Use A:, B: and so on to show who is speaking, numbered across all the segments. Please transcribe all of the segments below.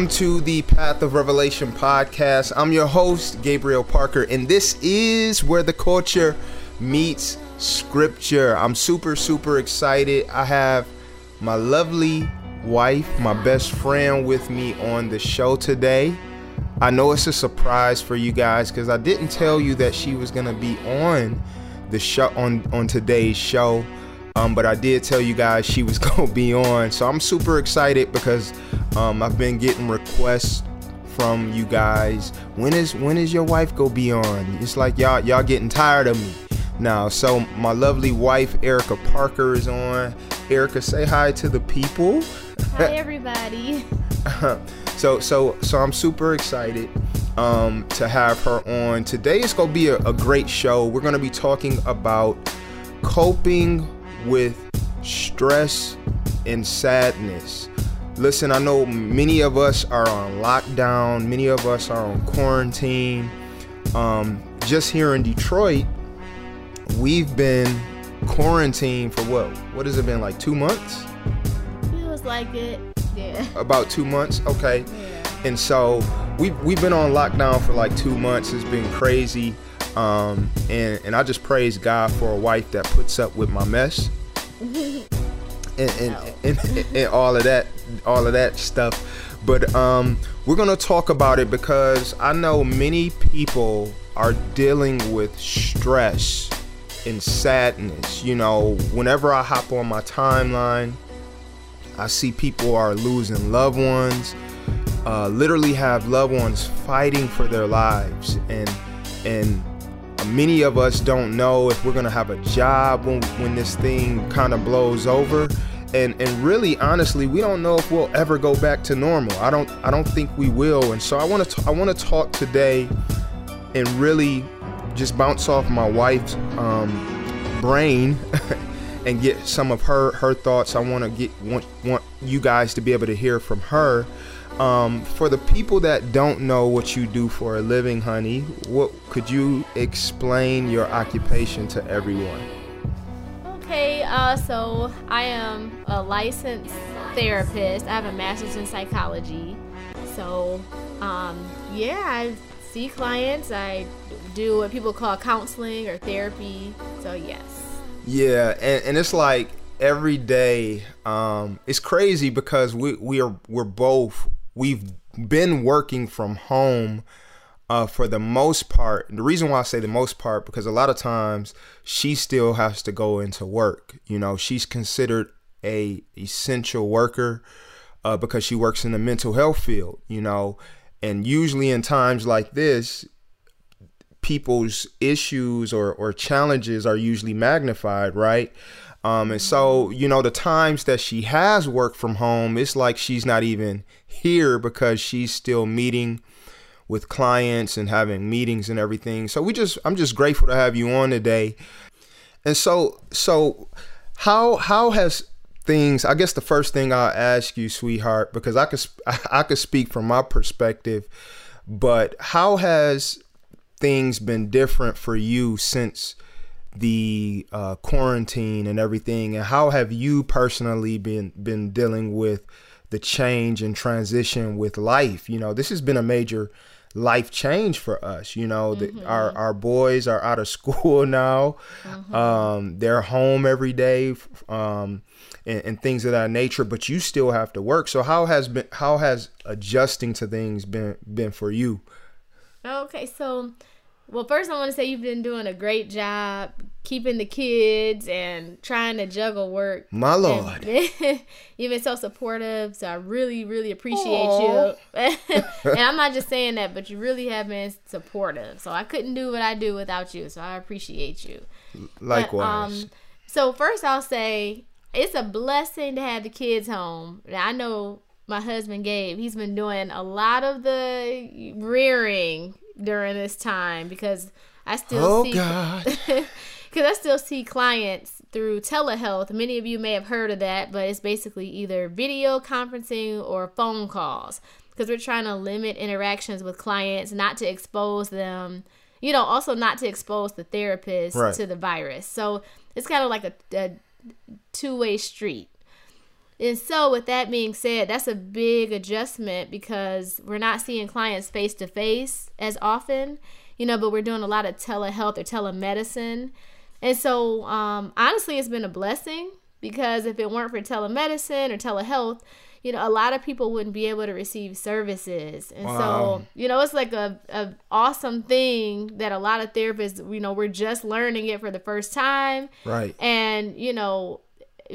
A: Welcome to the Path of Revelation podcast. I'm your host, Gabriel Parker, and this is where the culture meets scripture. I'm super, super excited. I have my lovely wife, my best friend with me on the show today. I know it's a surprise for you guys because I didn't tell you that she was gonna be on the show on on today's show. Um, but I did tell you guys she was gonna be on, so I'm super excited because um, I've been getting requests from you guys. When is when is your wife gonna be on? It's like y'all y'all getting tired of me now. So my lovely wife Erica Parker is on. Erica, say hi to the people.
B: Hi everybody.
A: so so so I'm super excited um, to have her on. Today It's gonna be a, a great show. We're gonna be talking about coping with stress and sadness. Listen, I know many of us are on lockdown, many of us are on quarantine. Um, just here in Detroit, we've been quarantined for what? What has it been like two months?
B: Feels like it. Yeah.
A: About two months, okay.
B: Yeah.
A: And so we we've been on lockdown for like two months. It's been crazy, um, and and I just praise God for a wife that puts up with my mess, and, and, and, and all of that all of that stuff. But um, we're gonna talk about it because I know many people are dealing with stress and sadness. You know, whenever I hop on my timeline, I see people are losing loved ones, uh, literally have loved ones fighting for their lives, and and many of us don't know if we're gonna have a job when when this thing kind of blows over. And, and really honestly we don't know if we'll ever go back to normal i don't i don't think we will and so i want to i want to talk today and really just bounce off my wife's um, brain and get some of her her thoughts. I want to get want want you guys to be able to hear from her. Um, for the people that don't know what you do for a living, honey, what could you explain your occupation to everyone?
B: Okay, uh, so I am a licensed therapist. I have a master's in psychology. So, um, yeah, I see clients. I do what people call counseling or therapy. So, yes.
A: Yeah, and, and it's like every day, um, it's crazy because we we are we're both we've been working from home uh, for the most part. The reason why I say the most part because a lot of times she still has to go into work. You know, she's considered a essential worker uh, because she works in the mental health field. You know, and usually in times like this, people's issues or, or challenges are usually magnified, right? Um, and so, you know, the times that she has worked from home, it's like she's not even here because she's still meeting with clients and having meetings and everything. So we just, I'm just grateful to have you on today. And so, so how, how has things, I guess the first thing I'll ask you, sweetheart, because I could, I could speak from my perspective, but how has things been different for you since the uh, quarantine and everything and how have you personally been been dealing with the change and transition with life you know this has been a major life change for us you know mm-hmm. the, our our boys are out of school now mm-hmm. um, they're home every day um, and, and, things of that nature but you still have to work so how has been how has adjusting to things been been for you
B: okay so well, first I want to say you've been doing a great job keeping the kids and trying to juggle work.
A: My lord,
B: you've been so supportive, so I really, really appreciate Aww. you. and I'm not just saying that, but you really have been supportive. So I couldn't do what I do without you. So I appreciate you.
A: Likewise. But, um,
B: so first I'll say it's a blessing to have the kids home. I know my husband Gabe, he's been doing a lot of the rearing during this time because I still
A: oh,
B: see
A: God.
B: because I still see clients through telehealth. Many of you may have heard of that, but it's basically either video conferencing or phone calls. because we're trying to limit interactions with clients, not to expose them. You know, also not to expose the therapist
A: Right.
B: to the virus. So it's kind of like a, a two way street. And so, with that being said, that's a big adjustment because we're not seeing clients face to face as often, you know, but we're doing a lot of telehealth or telemedicine. And so, um, honestly, it's been a blessing because if it weren't for telemedicine or telehealth, you know, a lot of people wouldn't be able to receive services. And
A: Wow.
B: so, you know, it's like a, a awesome thing that a lot of therapists, you know, we're just learning it for the first time
A: Right.
B: and you know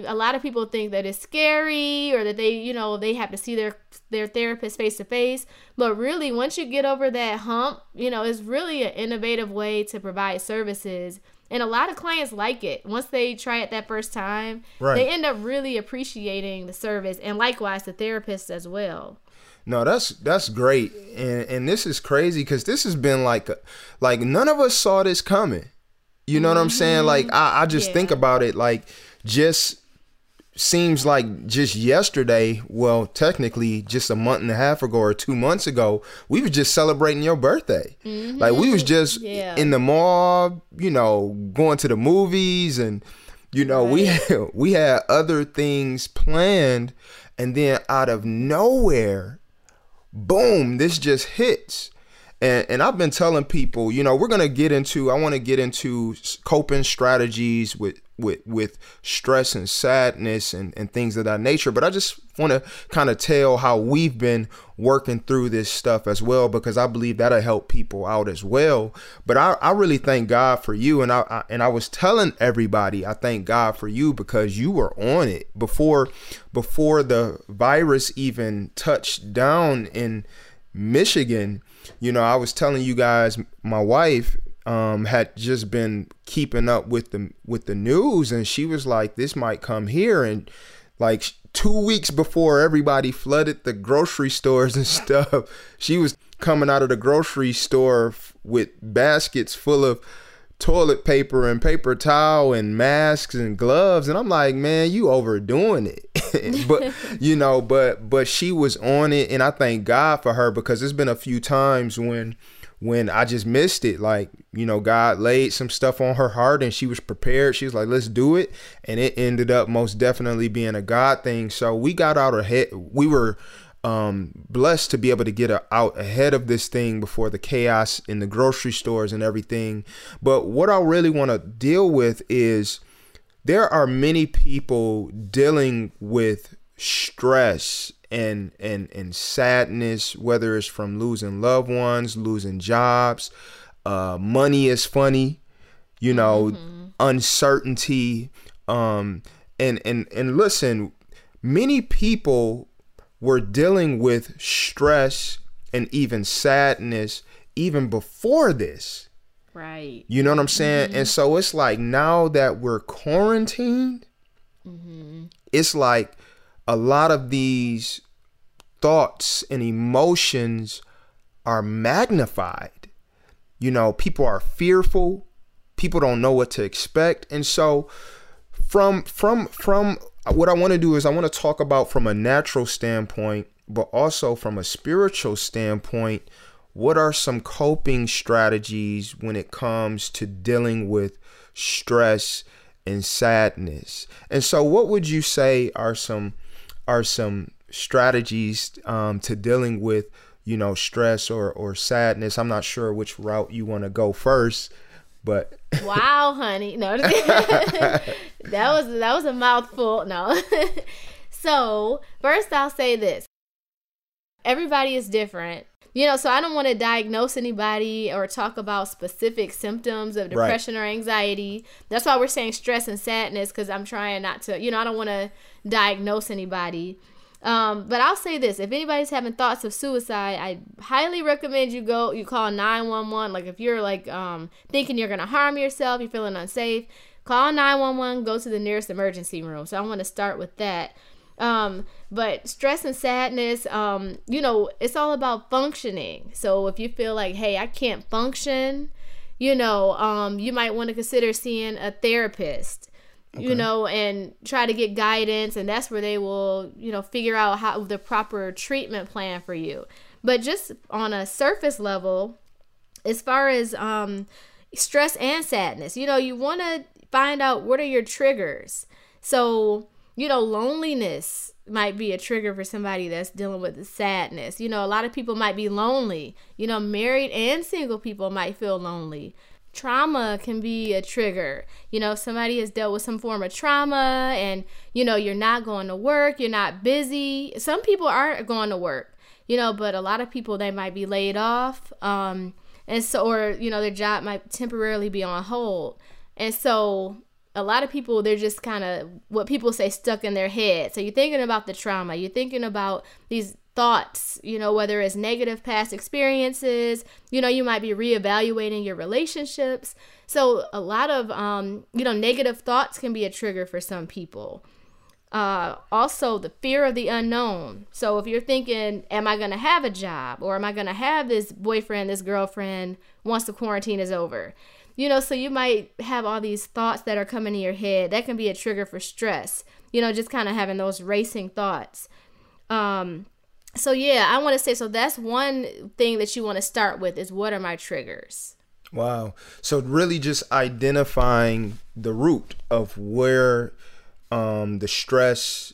B: a lot of people think that it's scary or that they you know they have to see their their therapist face to face but really once you get over that hump you know it's really an innovative way to provide services. And a lot of clients like it. Once they try it that first time
A: Right.
B: they end up really appreciating the service and likewise the therapist as well.
A: No, that's that's great, and and this is crazy because this has been like a, like none of us saw this coming. You know what I'm saying? Like mm-hmm. I, I just think about it like just seems like just yesterday. Well, technically, just a month and a half ago or two months ago, we were just celebrating your birthday. Mm-hmm. Like we was just
B: Yeah.
A: in the mall, you know, going to the movies and. You know, we had, we had other things planned, and then out of nowhere, boom, this just hits. And, and I've been telling people, you know, we're gonna get into. I want to get into coping strategies with with with stress and sadness and and things of that nature. But I just want to kind of tell how we've been working through this stuff as well because I believe that'll help people out as well. But I, I really thank God for you, and I, I and I was telling everybody I thank God for you because you were on it before before the virus even touched down in Michigan. You know, I was telling you guys, my wife um, had just been keeping up with the with the news, and she was like, "This might come here," and like two weeks before everybody flooded the grocery stores and stuff, she was coming out of the grocery store f- with baskets full of toilet paper and paper towel and masks and gloves. And I'm like man you overdoing it. But you know but but she was on it. And I thank God for her because there's been a few times when when I just missed it like you know God laid some stuff on her heart and she was prepared. She was like let's do it. And it ended up most definitely being a God thing. So we got out ahead we were um, blessed to be able to get out ahead of this thing before the chaos in the grocery stores and everything. But what I really want to deal with is there are many people dealing with stress and and and sadness, whether it's from losing loved ones, losing jobs, uh, money is funny, you know, uncertainty, um, and and and listen, many people were dealing with stress and even sadness even before this.
B: right
A: You know what I'm saying? And so it's like now that we're quarantined, it's like a lot of these thoughts and emotions are magnified. You know, people are fearful, people don't know what to expect. And so from from from what I want to do is I want to talk about from a natural standpoint, but also from a spiritual standpoint, what are some coping strategies when it comes to dealing with stress and sadness? And so what would you say are some are some strategies um, to dealing with you know stress or or sadness? I'm not sure which route you want to go first, but
B: wow, honey. No, that was that was a mouthful. No. so first, I'll say this: everybody is different. You know, so I don't want to diagnose anybody or talk about specific symptoms of depression or anxiety. That's why we're saying stress and sadness because I'm trying not to. You know, I don't want to diagnose anybody. Um, but I'll say this: if anybody's having thoughts of suicide, I highly recommend you go. You call nine one one. Like if you're like um, thinking you're gonna harm yourself, you're feeling unsafe, call nine one one. Go to the nearest emergency room. So I want to start with that. Um, but stress and sadness, um, you know, it's all about functioning. So if you feel like, hey, I can't function, you know, um, you might want to consider seeing a therapist. You know, and try to get guidance, and that's where they will, you know, figure out how the proper treatment plan for you. But just on a surface level, as far as um, stress and sadness, you know, you want to find out what are your triggers. So, you know, loneliness might be a trigger for somebody that's dealing with sadness. You know, a lot of people might be lonely. You know, married and single people might feel lonely trauma can be a trigger. You know, somebody has dealt with some form of trauma and, you know, you're not going to work, you're not busy. Some people aren't going to work, you know, but a lot of people, they might be laid off. Um, and so, or, you know, their job might temporarily be on hold. And so, a lot of people, they're just kind of what people say stuck in their head. So, you're thinking about the trauma, you're thinking about these thoughts, you know, whether it's negative past experiences, you know, you might be reevaluating your relationships. So, a lot of, um, you know, negative thoughts can be a trigger for some people. Uh, also, the fear of the unknown. So, if you're thinking, am I going to have a job or am I going to have this boyfriend, this girlfriend once the quarantine is over? You know, so you might have all these thoughts that are coming to your head. That can be a trigger for stress, you know, just kind of having those racing thoughts. Um, so yeah, I want to say so that's one thing that you want to start with is what are my triggers?
A: Wow. So really just identifying the root of where um, the stress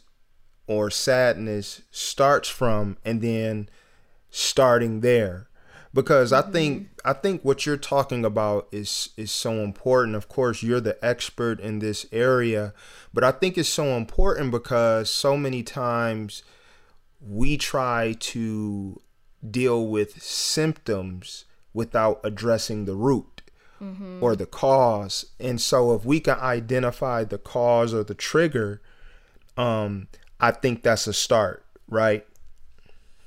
A: or sadness starts from and then starting there because mm-hmm. I think I think what you're talking about is is so important. Of course, you're the expert in this area, but I think it's so important because so many times we try to deal with symptoms without addressing the root mm-hmm. or the cause. And so if we can identify the cause or the trigger, um, I think that's a start, right?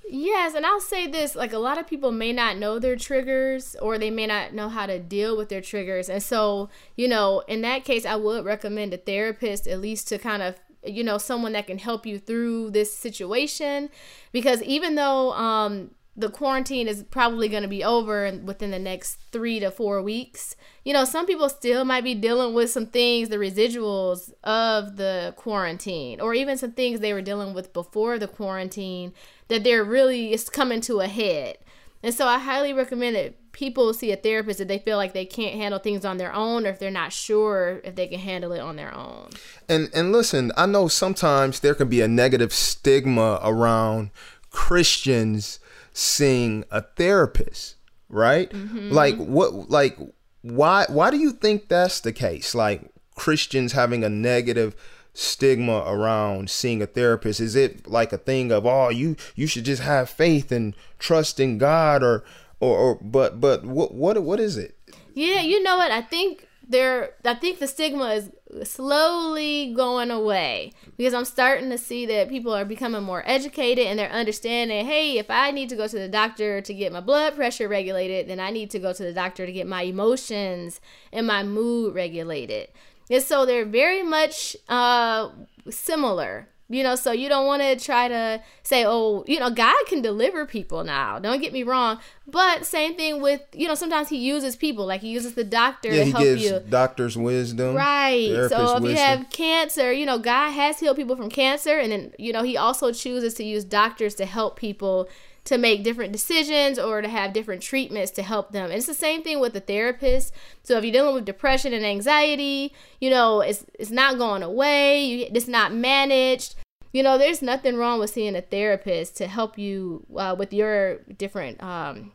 B: Yes, and I'll say this like a lot of people may not know their triggers or they may not know how to deal with their triggers. And so, you know, in that case, I would recommend a therapist at least to kind of you know someone that can help you through this situation because even though um the quarantine is probably going to be over within the next three to four weeks. You know, some people still might be dealing with some things, the residuals of the quarantine, or even some things they were dealing with before the quarantine that they're really, it's coming to a head. And so I highly recommend that people see a therapist if they feel like they can't handle things on their own or if they're not sure if they can handle it on their own.
A: And and listen, I know sometimes there can be a negative stigma around Christians seeing a therapist, right? Mm-hmm. Like what like why why do you think that's the case? Like Christians having a negative stigma around seeing a therapist is it like a thing of oh you you should just have faith and trust in god or or, or but but what what what is it?
B: Yeah, you know what? I think there I think the stigma is slowly going away because I'm starting to see that people are becoming more educated and they're understanding, hey, if I need to go to the doctor to get my blood pressure regulated, then I need to go to the doctor to get my emotions and my mood regulated. And so they're very much uh, similar you know, so you don't want to try to say, oh, you know, God can deliver people now. Don't get me wrong. But same thing with, you know, sometimes he uses people, like he uses the doctor
A: yeah,
B: to help
A: gives
B: you.
A: Doctors wisdom.
B: Right. So if wisdom. you have cancer, you know, God has healed people from cancer. And then, you know, he also chooses to use doctors to help people to make different decisions or to have different treatments to help them. And it's the same thing with the therapist. So if you're dealing with depression and anxiety, you know, it's it's not going away, you, it's not managed. You know, there's nothing wrong with seeing a therapist to help you uh, with your different um,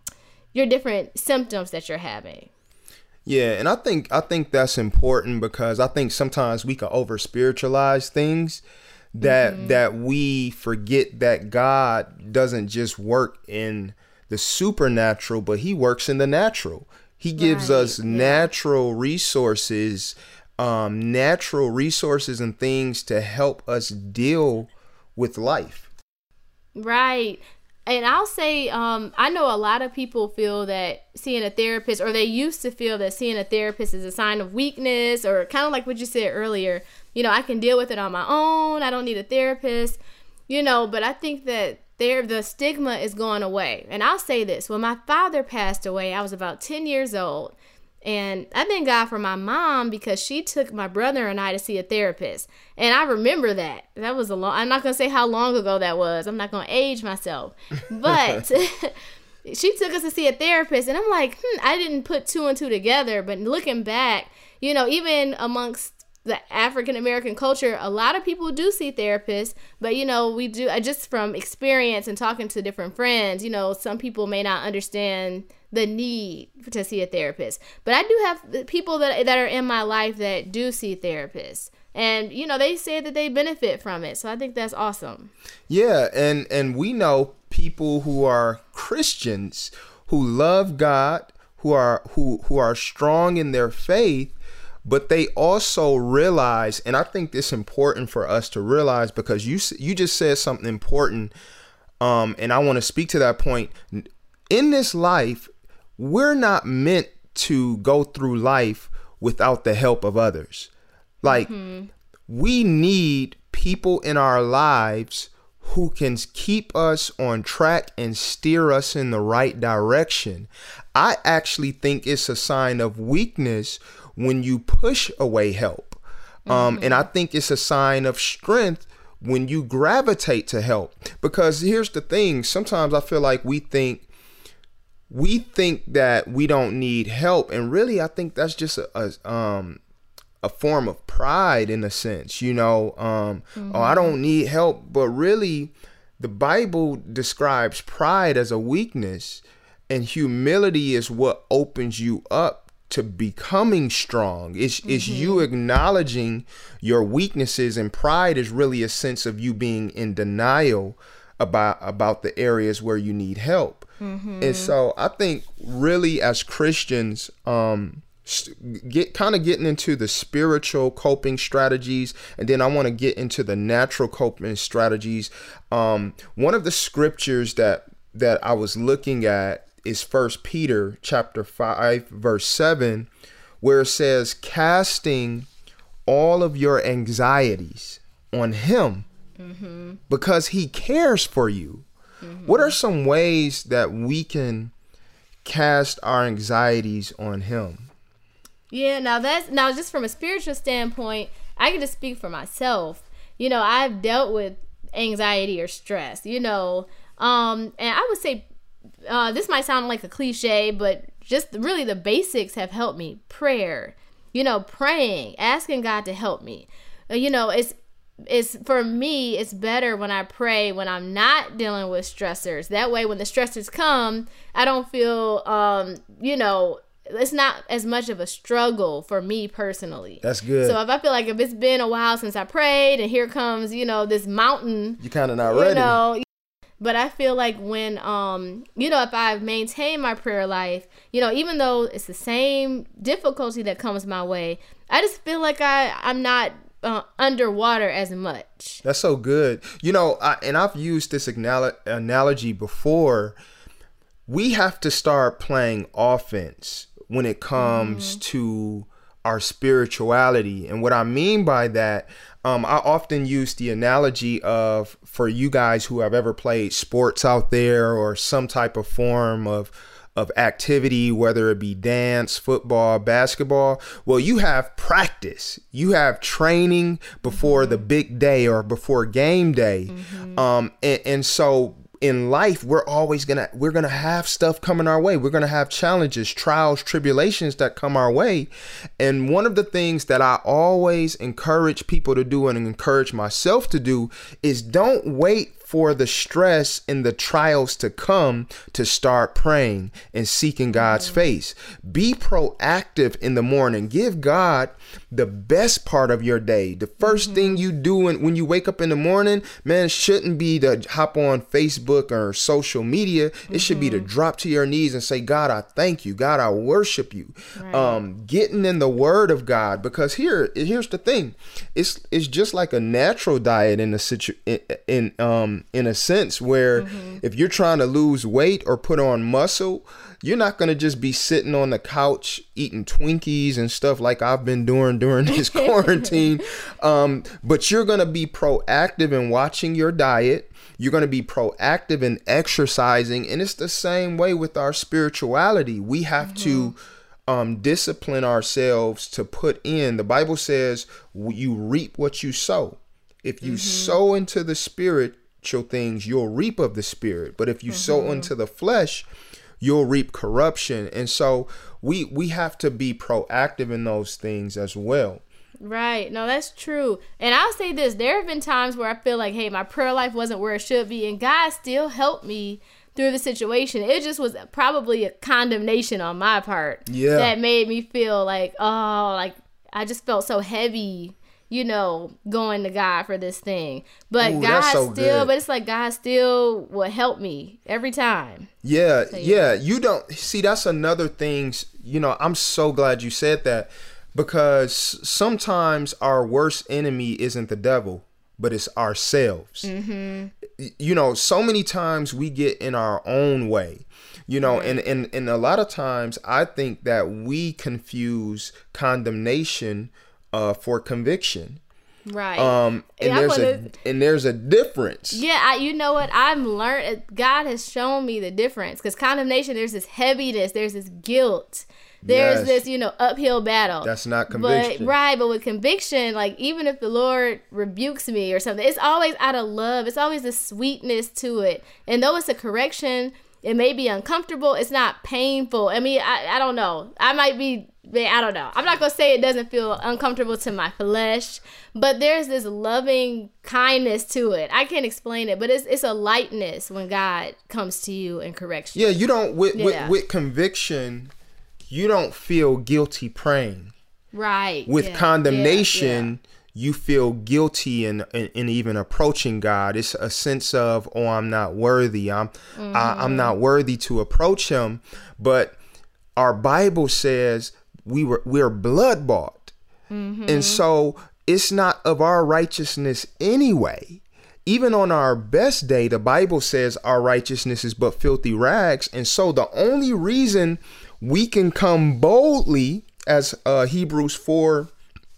B: your different symptoms that you're having.
A: Yeah, and I think I think that's important because I think sometimes we can over spiritualize things that mm-hmm. that we forget that God doesn't just work in the supernatural, but he works in the natural. He gives right. us yeah. natural resources, um, natural resources and things to help us deal with life.
B: Right. And I'll say, um, I know a lot of people feel that seeing a therapist, or they used to feel that seeing a therapist is a sign of weakness, or kind of like what you said earlier, you know, I can deal with it on my own. I don't need a therapist, you know, but I think that there the stigma is going away. And I'll say this, when my father passed away, I was about 10 years old. And I thank God for my mom because she took my brother and I to see a therapist. And I remember that. That was a long, I'm not going to say how long ago that was. I'm not going to age myself. But she took us to see a therapist. And I'm like, hmm, I didn't put two and two together. But looking back, you know, even amongst the African American culture, a lot of people do see therapists, but you know, we do just from experience and talking to different friends, you know, some people may not understand the need to see a therapist. But I do have people that that are in my life that do see therapists. And you know, they say that they benefit from it. So I think that's awesome.
A: Yeah, and and we know people who are Christians who love God, who are who who are strong in their faith but they also realize and i think it's important for us to realize because you you just said something important um, and i want to speak to that point in this life we're not meant to go through life without the help of others like mm-hmm. we need people in our lives who can keep us on track and steer us in the right direction. I actually think it's a sign of weakness when you push away help. Um, mm-hmm. And I think it's a sign of strength when you gravitate to help. Because here's the thing sometimes I feel like we think. We think that we don't need help, and really, I think that's just a, a um a form of pride in a sense. You know, um, mm-hmm. oh, I don't need help, but really, the Bible describes pride as a weakness, and humility is what opens you up to becoming strong. It's, mm-hmm. it's you acknowledging your weaknesses, and pride is really a sense of you being in denial about about the areas where you need help. Mm-hmm. And so I think really as Christians, um, get kind of getting into the spiritual coping strategies and then i want to get into the natural coping strategies um, one of the scriptures that that i was looking at is First Peter chapter 5 verse 7 where it says casting all of your anxieties on him mm-hmm. because he cares for you. Mm-hmm. What are some ways that we can cast our anxieties on him?
B: Yeah, now that's now just from a spiritual standpoint, I can just speak for myself. You know, I've dealt with anxiety or stress, you know, um, and I would say uh, this might sound like a cliche, but just really the basics have helped me. Prayer, you know, praying, asking God to help me. Uh, you know, it's it's for me it's better when i pray when i'm not dealing with stressors that way when the stressors come i don't feel um you know it's not as much of a struggle for me personally.
A: That's good.
B: So if I feel like if it's been a while since I prayed and here comes, you know, this mountain,
A: you're kind of not ready. You
B: know, but I feel like when um you know if I maintain my prayer life, you know, even though it's the same difficulty that comes my way, I just feel like I I'm not uh, underwater as much.
A: That's so good. You know, I, and I've used this analogy before. We have to start playing offense when it comes mm. to our spirituality. And what I mean by that, um, I often use the analogy of for you guys who have ever played sports out there or some type of form of of activity, whether it be dance, football, basketball. Well, you have practice, you have training before the big day or before game day. Mm-hmm. Um, and, and so in life we're always gonna we're gonna have stuff coming our way we're gonna have challenges trials tribulations that come our way and one of the things that i always encourage people to do and encourage myself to do is don't wait for the stress and the trials to come to start praying and seeking God's mm-hmm. face. Be proactive in the morning. Give God the best part of your day. The 1st mm-hmm. thing you do when, when you wake up in the morning, man, shouldn't be to hop on Facebook or social media. It mm-hmm. should be to mm-hmm. drop to your knees and say, God, I thank you. God, I worship you. Right. Um, getting in the word of God. Because here, here's the thing. It's it's just like a natural diet in the situ in, in um in a sense where mm-hmm. if you're trying to lose weight or put on muscle, you're not going to just be sitting on the couch eating Twinkies and stuff like I've been doing during this quarantine. Um, but you're going to be proactive in watching your diet. You're going to be proactive in exercising. And it's the same way with our spirituality. We have mm-hmm. to um, discipline ourselves to put in. The Bible says you reap what you sow. If you sow into the spiritual things, you'll reap of the spirit. But if you sow mm-hmm. into the flesh, you'll reap corruption. And so we we have to be proactive in those things as well.
B: Right. No, that's true. And I'll say this there have been times where I feel like, hey, my prayer life wasn't where it should be, and God still helped me through the situation. It just was probably a condemnation on my part
A: Yeah.
B: that made me feel like, oh, like I just felt so heavy, you know, going to God for this thing. But
A: Ooh,
B: God
A: so
B: still,
A: good.
B: but it's like God still will help me every time.
A: Yeah,
B: yeah.
A: yeah. You don't see that's another thing. You know, I'm so glad you said that because sometimes our worst enemy isn't the devil, but it's ourselves. Mm-hmm. You know, so many times we get in our own way. You know, and, and and a lot of times I think that we confuse condemnation uh, for conviction.
B: Right.
A: Um, and there's a and there's a difference.
B: Yeah, I, you know what? I'm learned. God has shown me the difference because condemnation. There's this heaviness. There's this guilt. There's
A: Yes.
B: this, you know, uphill battle.
A: That's not
B: But
A: conviction.
B: right, but with conviction, like even if the Lord rebukes me or something, it's always out of love. It's always a sweetness to it. And though it's a correction, it may be uncomfortable. It's not painful. I mean, I, I don't know. I might be. I don't know. I'm not gonna say it doesn't feel uncomfortable to my flesh, but there's this loving kindness to it. I can't explain it, but it's it's a lightness when God comes to you and corrects you.
A: Yeah, you don't with,
B: Yeah.
A: with with conviction, you don't feel guilty praying.
B: Right.
A: With
B: yeah,
A: condemnation, you feel guilty and, and even approaching God. It's a sense of, oh, I'm not worthy. I'm I, I'm not mm-hmm. worthy to approach Him. But our Bible says we were we're blood bought, and so it's not of our righteousness anyway. Even on our best day, the Bible says our righteousness is but filthy rags. And so the only reason we can come boldly, as uh, Hebrews 4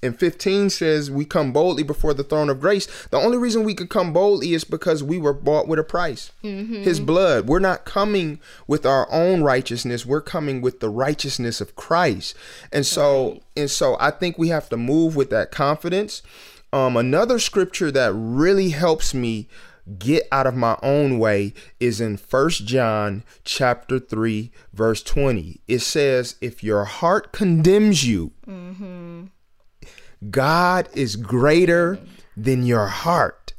A: and 15 says, we come boldly before the throne of grace. The only reason we could come boldly is because we were bought with a price His blood. We're not coming with our own righteousness, we're coming with the righteousness of Christ. And so, and so I think we have to move with that confidence. Um, another scripture that really helps me get out of my own way is in First John chapter 3 verse 20. It says, "If your heart condemns you, God is greater than your heart."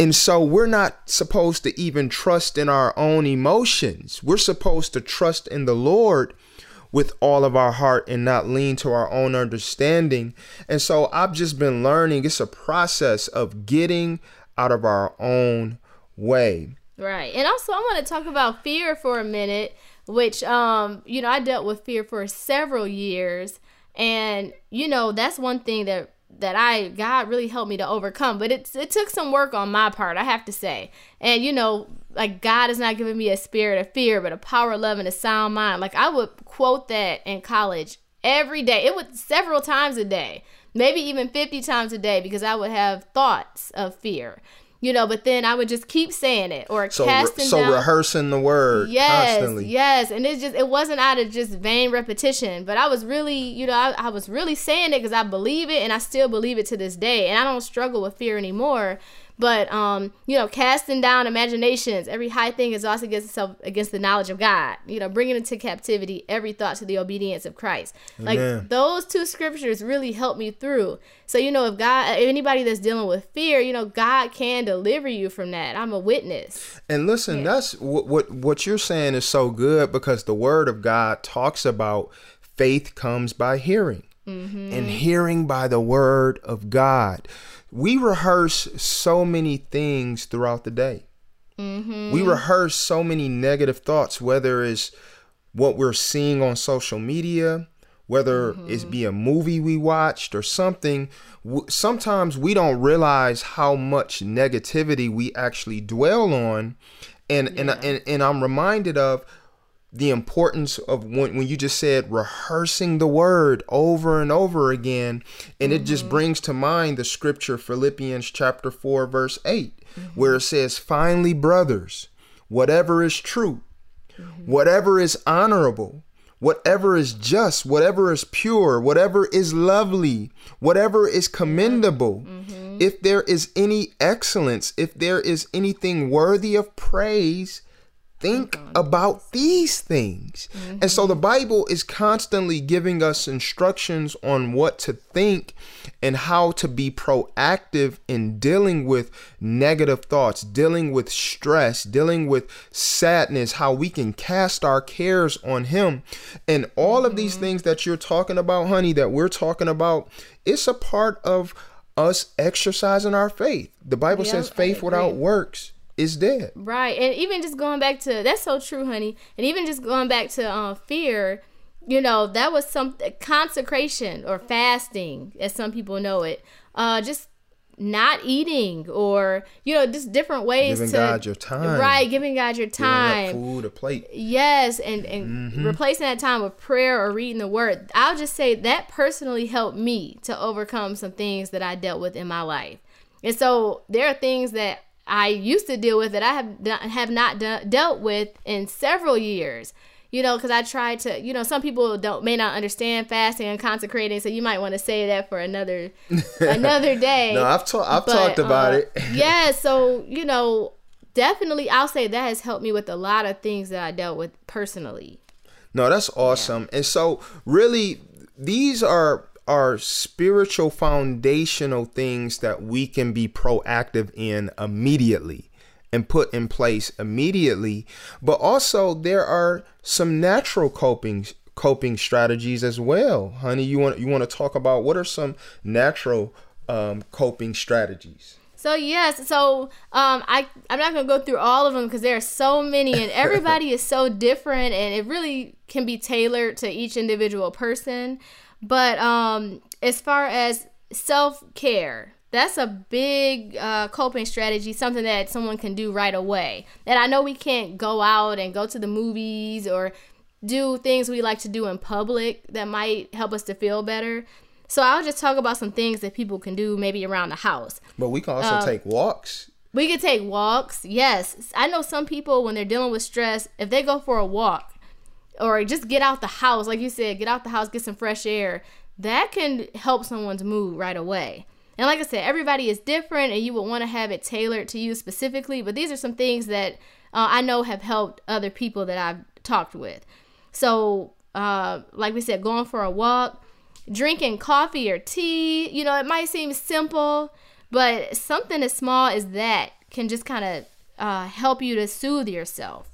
A: And so we're not supposed to even trust in our own emotions. We're supposed to trust in the Lord with all of our heart and not lean to our own understanding. And so I've just been learning it's a process of getting out of our own way.
B: Right. And also I want to talk about fear for a minute, which um, you know, I dealt with fear for several years and you know, that's one thing that that I God really helped me to overcome, but it it took some work on my part, I have to say. And you know, like God has not given me a spirit of fear, but a power of love and a sound mind. Like I would quote that in college every day. It would several times a day, maybe even 50 times a day because I would have thoughts of fear. You know, but then I would just keep saying it or
A: So, re-
B: casting
A: so
B: down
A: rehearsing the word
B: yes
A: constantly.
B: yes and it just it wasn't out of just vain repetition but i was really you know i, I was really saying it because i believe it and i still believe it to this day and i don't struggle with fear anymore but um you know casting down imaginations every high thing is also against itself against the knowledge of god. You know bringing into captivity every thought to the obedience of christ. Like those two scriptures really helped me through. So you know if god if anybody that's dealing with fear you know god can deliver you from that. I'm a witness.
A: And listen, that's what, what what you're saying is so good because the word of God talks about faith comes by hearing. Mm-hmm. And hearing by the word of God. We rehearse so many things throughout the day. Mm-hmm. We rehearse so many negative thoughts, whether it's what we're seeing on social media, whether mm-hmm. it be a movie we watched or something. W- Sometimes we don't realize how much negativity we actually dwell on, and and, and and I'm reminded of the importance of when, when you just said rehearsing the word over and over again and it just mm-hmm. brings to mind the scripture philippians chapter 4 verse 8 mm-hmm. where it says finally brothers whatever is true mm-hmm. whatever is honorable whatever is just, whatever is pure, whatever is lovely, whatever is commendable, mm-hmm. if there is any excellence, if there is anything worthy of praise, think about these things. Mm-hmm. And so the Bible is constantly giving us instructions on what to think and how to be proactive in dealing with negative thoughts, dealing with stress, dealing with sadness, how we can cast our cares on Him. And all mm-hmm. of these mm-hmm. things that you're talking about, honey, that we're talking about, it's a part of us exercising our faith. The Bible yep, says faith without works is dead.
B: Right. And even just going back to that's so true, honey. And even just going back to uh, fear, you know, that was some consecration or fasting, as some people know it. Uh, just not eating or you know just different ways
A: giving
B: to
A: God your time
B: right giving God your time
A: food a plate
B: yes and and mm-hmm. replacing that time with prayer or reading the word I'll just say that personally helped me to overcome some things that I dealt with in my life and so there are things that I used to deal with that I have have not dealt with in several years. You know, because I tried to. You know, some people don't may not understand fasting and consecrating, so you might want to say that for another another day.
A: no, I've talked I've but, talked about uh, it.
B: yeah, so you know, definitely, I'll say that has helped me with a lot of things that I dealt with personally.
A: No, that's awesome. Yeah. And so, really, these are are spiritual foundational things that we can be proactive in immediately and put in place immediately. But also there are some natural coping coping strategies as well. Honey you want you want to talk about what are some natural um, coping strategies?
B: So yes, so um, I I'm not gonna go through all of them because there are so many, and everybody is so different, and it really can be tailored to each individual person. But um, as far as self care, that's a big uh, coping strategy, something that someone can do right away. And I know we can't go out and go to the movies or do things we like to do in public that might help us to feel better. So I'll just talk about some things that people can do maybe around the house.
A: But we can also uh, take walks.
B: We can take walks. Yes. I know some people when they're dealing with stress, if they go for a walk, or just get out the house, like you said, get out the house, get some fresh air. That can help someone's mood right away. And like I said, everybody is different, and you would want to have it tailored to you specifically. But these are some things that uh, I know have helped other people that I've talked with. So, uh, like we said, going for a walk, drinking coffee or tea. You know, it might seem simple, but something as small as that can just kind of uh, help you to soothe yourself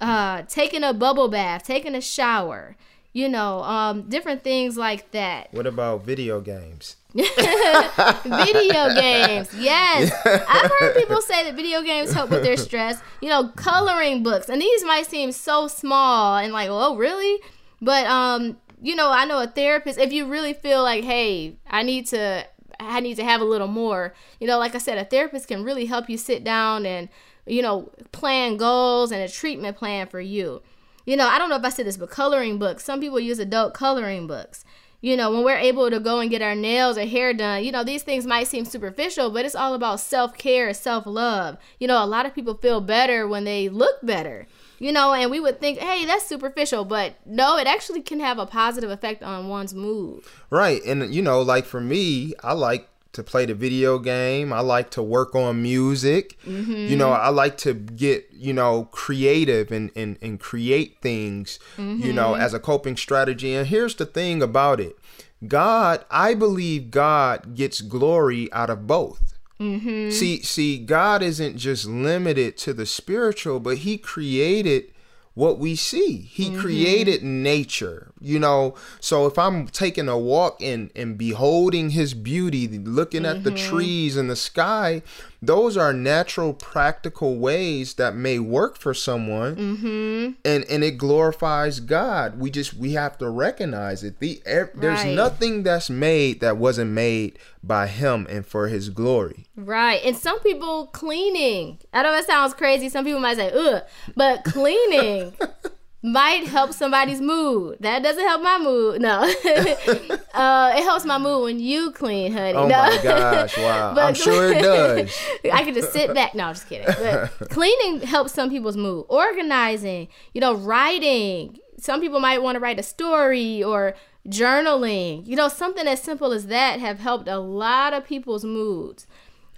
B: uh, taking a bubble bath, taking a shower, you know, um, different things like that.
A: What about video games?
B: video games, yes. I've heard people say that video games help with their stress. You know, coloring books, and these might seem so small and like, oh, really? But um, you know, I know a therapist. If you really feel like, hey, I need to, I need to have a little more. You know, like I said, a therapist can really help you sit down and you know, plan goals and a treatment plan for you. You know, I don't know if I said this, but coloring books. Some people use adult coloring books. You know, when we're able to go and get our nails or hair done, you know, these things might seem superficial, but it's all about self care, self love. You know, a lot of people feel better when they look better you know, and we would think, hey, that's superficial, but no, it actually can have a positive effect on one's mood.
A: Right. And, you know, like for me, I like to play the video game. I like to work on music. Mm-hmm. You know, I like to get, you know, creative and, and, and create things, mm-hmm. you know, mm-hmm. as a coping strategy. And here's the thing about it God, I believe God gets glory out of both. Mm-hmm. See, see, God isn't just limited to the spiritual, but He created what we see. He mm-hmm. created nature, you know. So if I'm taking a walk and and beholding his beauty, looking mm-hmm. at the mm-hmm. trees and the sky, those are natural practical ways that may work for someone mm-hmm. and and it glorifies god we just we have to recognize it the er, there's right. nothing that's made that wasn't made by him and for his glory
B: right and some people cleaning i know that sounds crazy some people might say ugh but cleaning might help somebody's mood. That doesn't help my mood. No, uh, it helps my mood when you clean, honey.
A: Oh
B: no.
A: my gosh! Wow, I'm sure it does.
B: I can just sit back. No, I'm just kidding. But cleaning helps some people's mood. Organizing, you know, writing. some people might want to write a story or journaling. You know, something as simple as that have helped a lot of people's moods.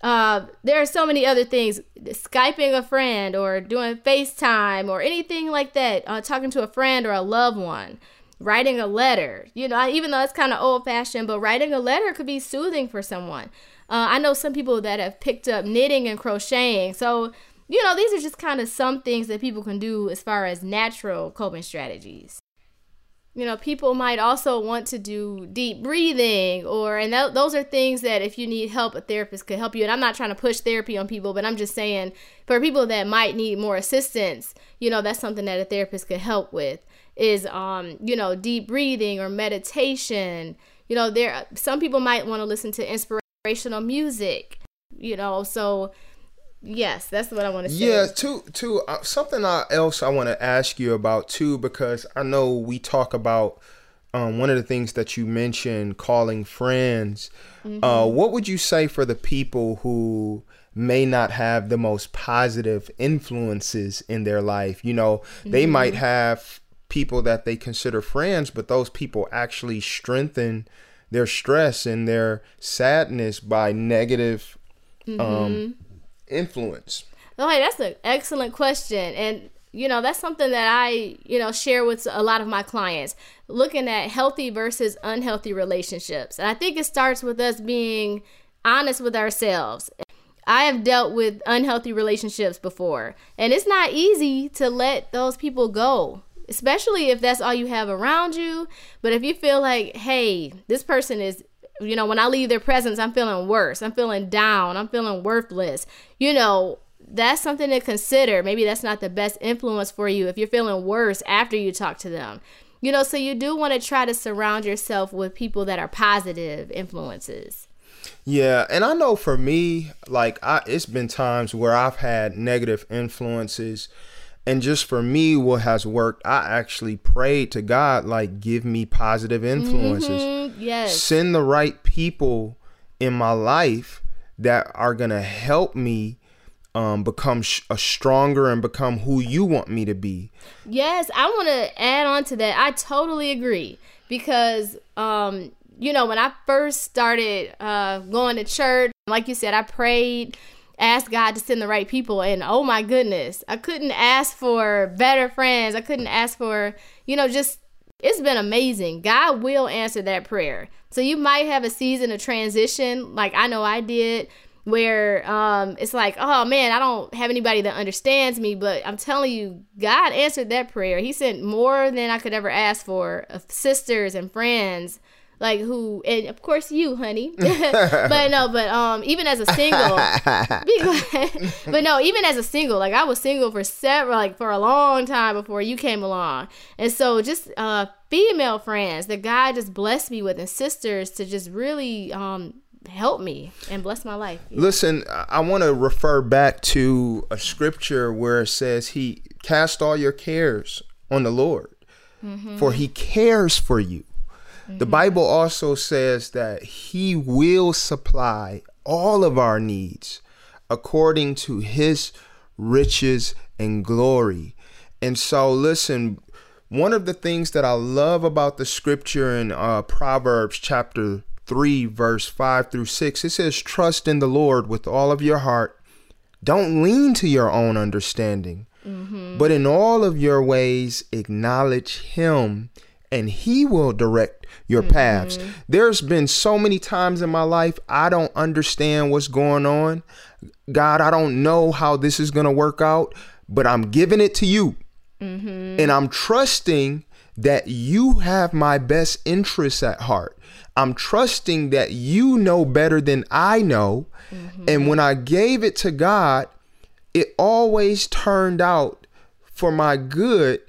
B: Uh, there are so many other things. Skyping a friend or doing facetime or anything like that uh, talking to a friend or a loved one writing a letter. You know even though it's kind of old fashioned but writing a letter could be soothing for someone. Uh, i know some people that have picked up knitting and crocheting. So you know these are just kind of some things that people can do as far as natural coping strategies you know people might also want to do deep breathing or and th- those are things that if you need help a therapist could help you. And i'm not trying to push therapy on people but i'm just saying for people that might need more assistance you know that's something that a therapist could help with is um you know deep breathing or meditation. You know there some people might want to listen to inspirational music you know so Yes, that's what I want to say.
A: Yeah, too, too. Uh, something else I want to ask you about too, because I know we talk about um, one of the things that you mentioned, calling friends. Mm-hmm. Uh, what would you say for the people who may not have the most positive influences in their life? You know, they mm-hmm. might have people that they consider friends, but those people actually strengthen their stress and their sadness by negative. Um, mm-hmm. Um, influence?
B: Okay, that's an excellent question. And you know, that's something that I, you know, share with a lot of my clients, looking at healthy versus unhealthy relationships. And I think it starts with us being honest with ourselves. I have dealt with unhealthy relationships before, and it's not easy to let those people go, especially if that's all you have around you. But if you feel like, hey, this person is you know, when I leave their presence, I'm feeling worse. I'm feeling down. I'm feeling worthless. You know, that's something to consider. Maybe that's not the best influence for you if you're feeling worse after you talk to them. You know, so you do want to try to surround yourself with people that are positive influences.
A: Yeah, and I know for me, like I it's been times where I've had negative influences and just for me what has worked i actually prayed to god like give me positive influences.
B: Mm-hmm. yes.
A: Send the right people in my life that are gonna help me um, become sh- a stronger and become who you want me to be.
B: Yes i want to add on to that. I totally agree. Because um, you know when i first started uh, going to church like you said i prayed ask God to send the right people. And oh my goodness, I couldn't ask for better friends. I couldn't ask for, you know, just it's been amazing. God will answer that prayer. So you might have a season of transition, like I know I did, where um, it's like, oh man, I don't have anybody that understands me. But I'm telling you, God answered that prayer. He sent more than I could ever ask for of sisters and friends like who and of course you honey. But no but um even as a single but no even as a single like i was single for several like for a long time before you came along. And so just uh female friends that god just blessed me with and sisters to just really um help me and bless my life.
A: Listen i want to refer back to a scripture where it says he cast all your cares on the lord mm-hmm. for he cares for you the Bible also says that He will supply all of our needs according to His riches and glory. And so, listen, one of the things that I love about the scripture in uh, Proverbs chapter 3, verse 5 through 6, it says, Trust in the Lord with all of your heart. Don't lean to your own understanding, mm-hmm. but in all of your ways acknowledge Him, and He will direct your mm-hmm. paths. There's been so many times in my life I don't understand what's going on. God, I don't know how this is going to work out, but I'm giving it to you. Mm-hmm. And I'm trusting that you have my best interests at heart. I'm trusting that you know better than I know. Mm-hmm. And when I gave it to God, it always turned out for my good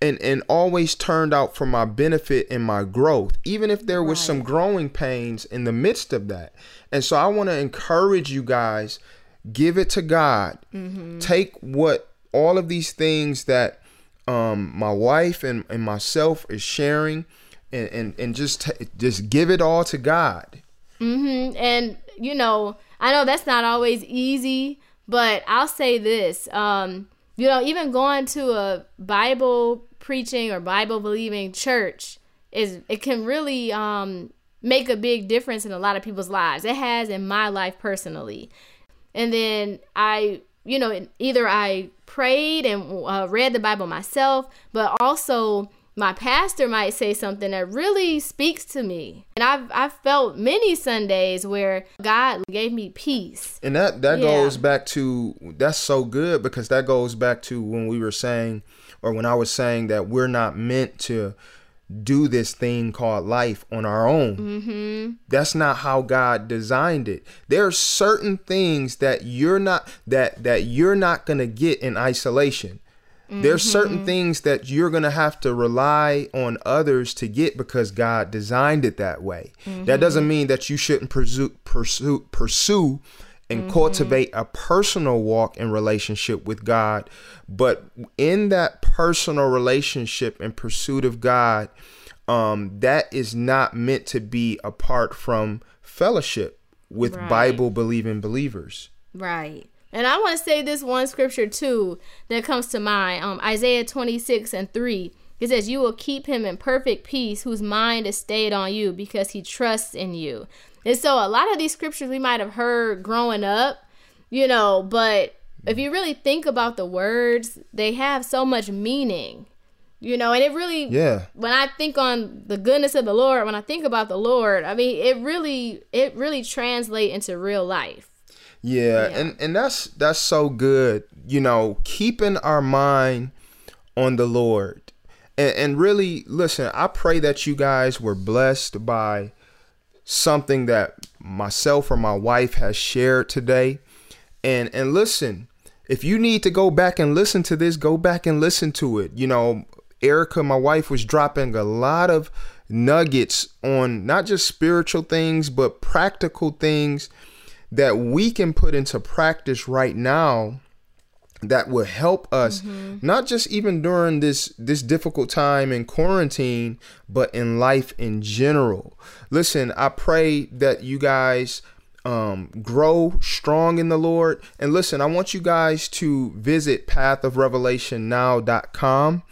A: and and always turned out for my benefit and my growth even if there was right. some growing pains in the midst of that and so i want to encourage you guys give it to god mm-hmm. take what all of these things that um, my wife and, and myself is sharing and and, and just t- just give it all to god
B: mm-hmm. and you know i know that's not always easy but i'll say this um, you know even going to a bible preaching or Bible believing church is it can really um make a big difference in a lot of people's lives. It has in my life personally. And then I, you know, either I prayed and uh, read the Bible myself, but also my pastor might say something that really speaks to me. And I've I've felt many Sundays where God gave me peace.
A: And that that
B: Yeah.
A: goes back to that's so good because that goes back to when we were saying or when I was saying that we're not meant to do this thing called life on our own. Mm-hmm. That's not how God designed it. There are certain things that you're not that that you're not gonna get in isolation. There's certain mm-hmm. things that you're gonna have to rely on others to get because God designed it that way. That mm-hmm. doesn't mean that you shouldn't pursue pursue pursue and mm-hmm. cultivate a personal walk and relationship with God. But in that personal relationship and pursuit of God, um, that is not meant to be apart from fellowship with
B: Right.
A: Bible believing believers.
B: Right. And I want to say this one scripture too that comes to mind. Um, Isaiah 26 and 3. It says, You will keep him in perfect peace, whose mind is stayed on you because he trusts in you. And so a lot of these scriptures we might have heard growing up, you know, but if you really think about the words, they have so much meaning. You know, and it really
A: Yeah.
B: when I think on the goodness of the Lord, when I think about the Lord, I mean, it really it really translates into real life.
A: Yeah,
B: Yeah.
A: and and that's that's so good. You know, keeping our mind on the Lord. And, and really, listen, I pray that you guys were blessed by something that myself or my wife has shared today. And and listen, if you need to go back and listen to this, go back and listen to it. You know, Erica, my wife, was dropping a lot of nuggets on not just spiritual things, but practical things that we can put into practice right now that will help us not just even during this this difficult time in quarantine but in life in general. Listen i pray that you guys um, grow strong in the lord. And listen i want you guys to visit pathofrevelationnow.com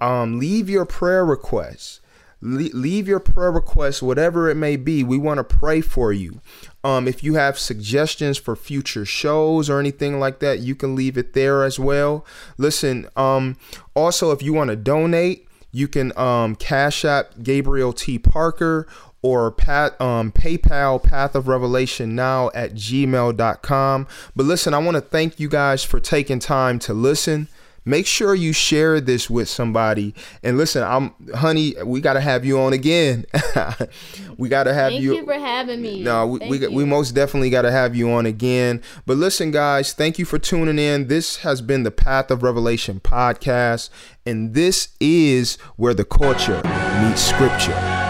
A: um, leave your prayer requests Le- leave your prayer requests whatever it may be. We want to pray for you. Um, if you have suggestions for future shows or anything like that you can leave it there as well. Listen um, also if you want to donate you can um, cash app gabriel t. Parker or pat, um, paypal path of revelation now at gmail.com but listen i want to thank you guys for taking time to listen make sure you share this with somebody and listen i'm honey we got to have you on again we got to have
B: Thank you, for having me.
A: no, we
B: Thank
A: we,
B: you.
A: we most definitely got to have you on again. But listen, guys, thank you for tuning in. This has been the Path of Revelation podcast, and this is where the culture meets scripture.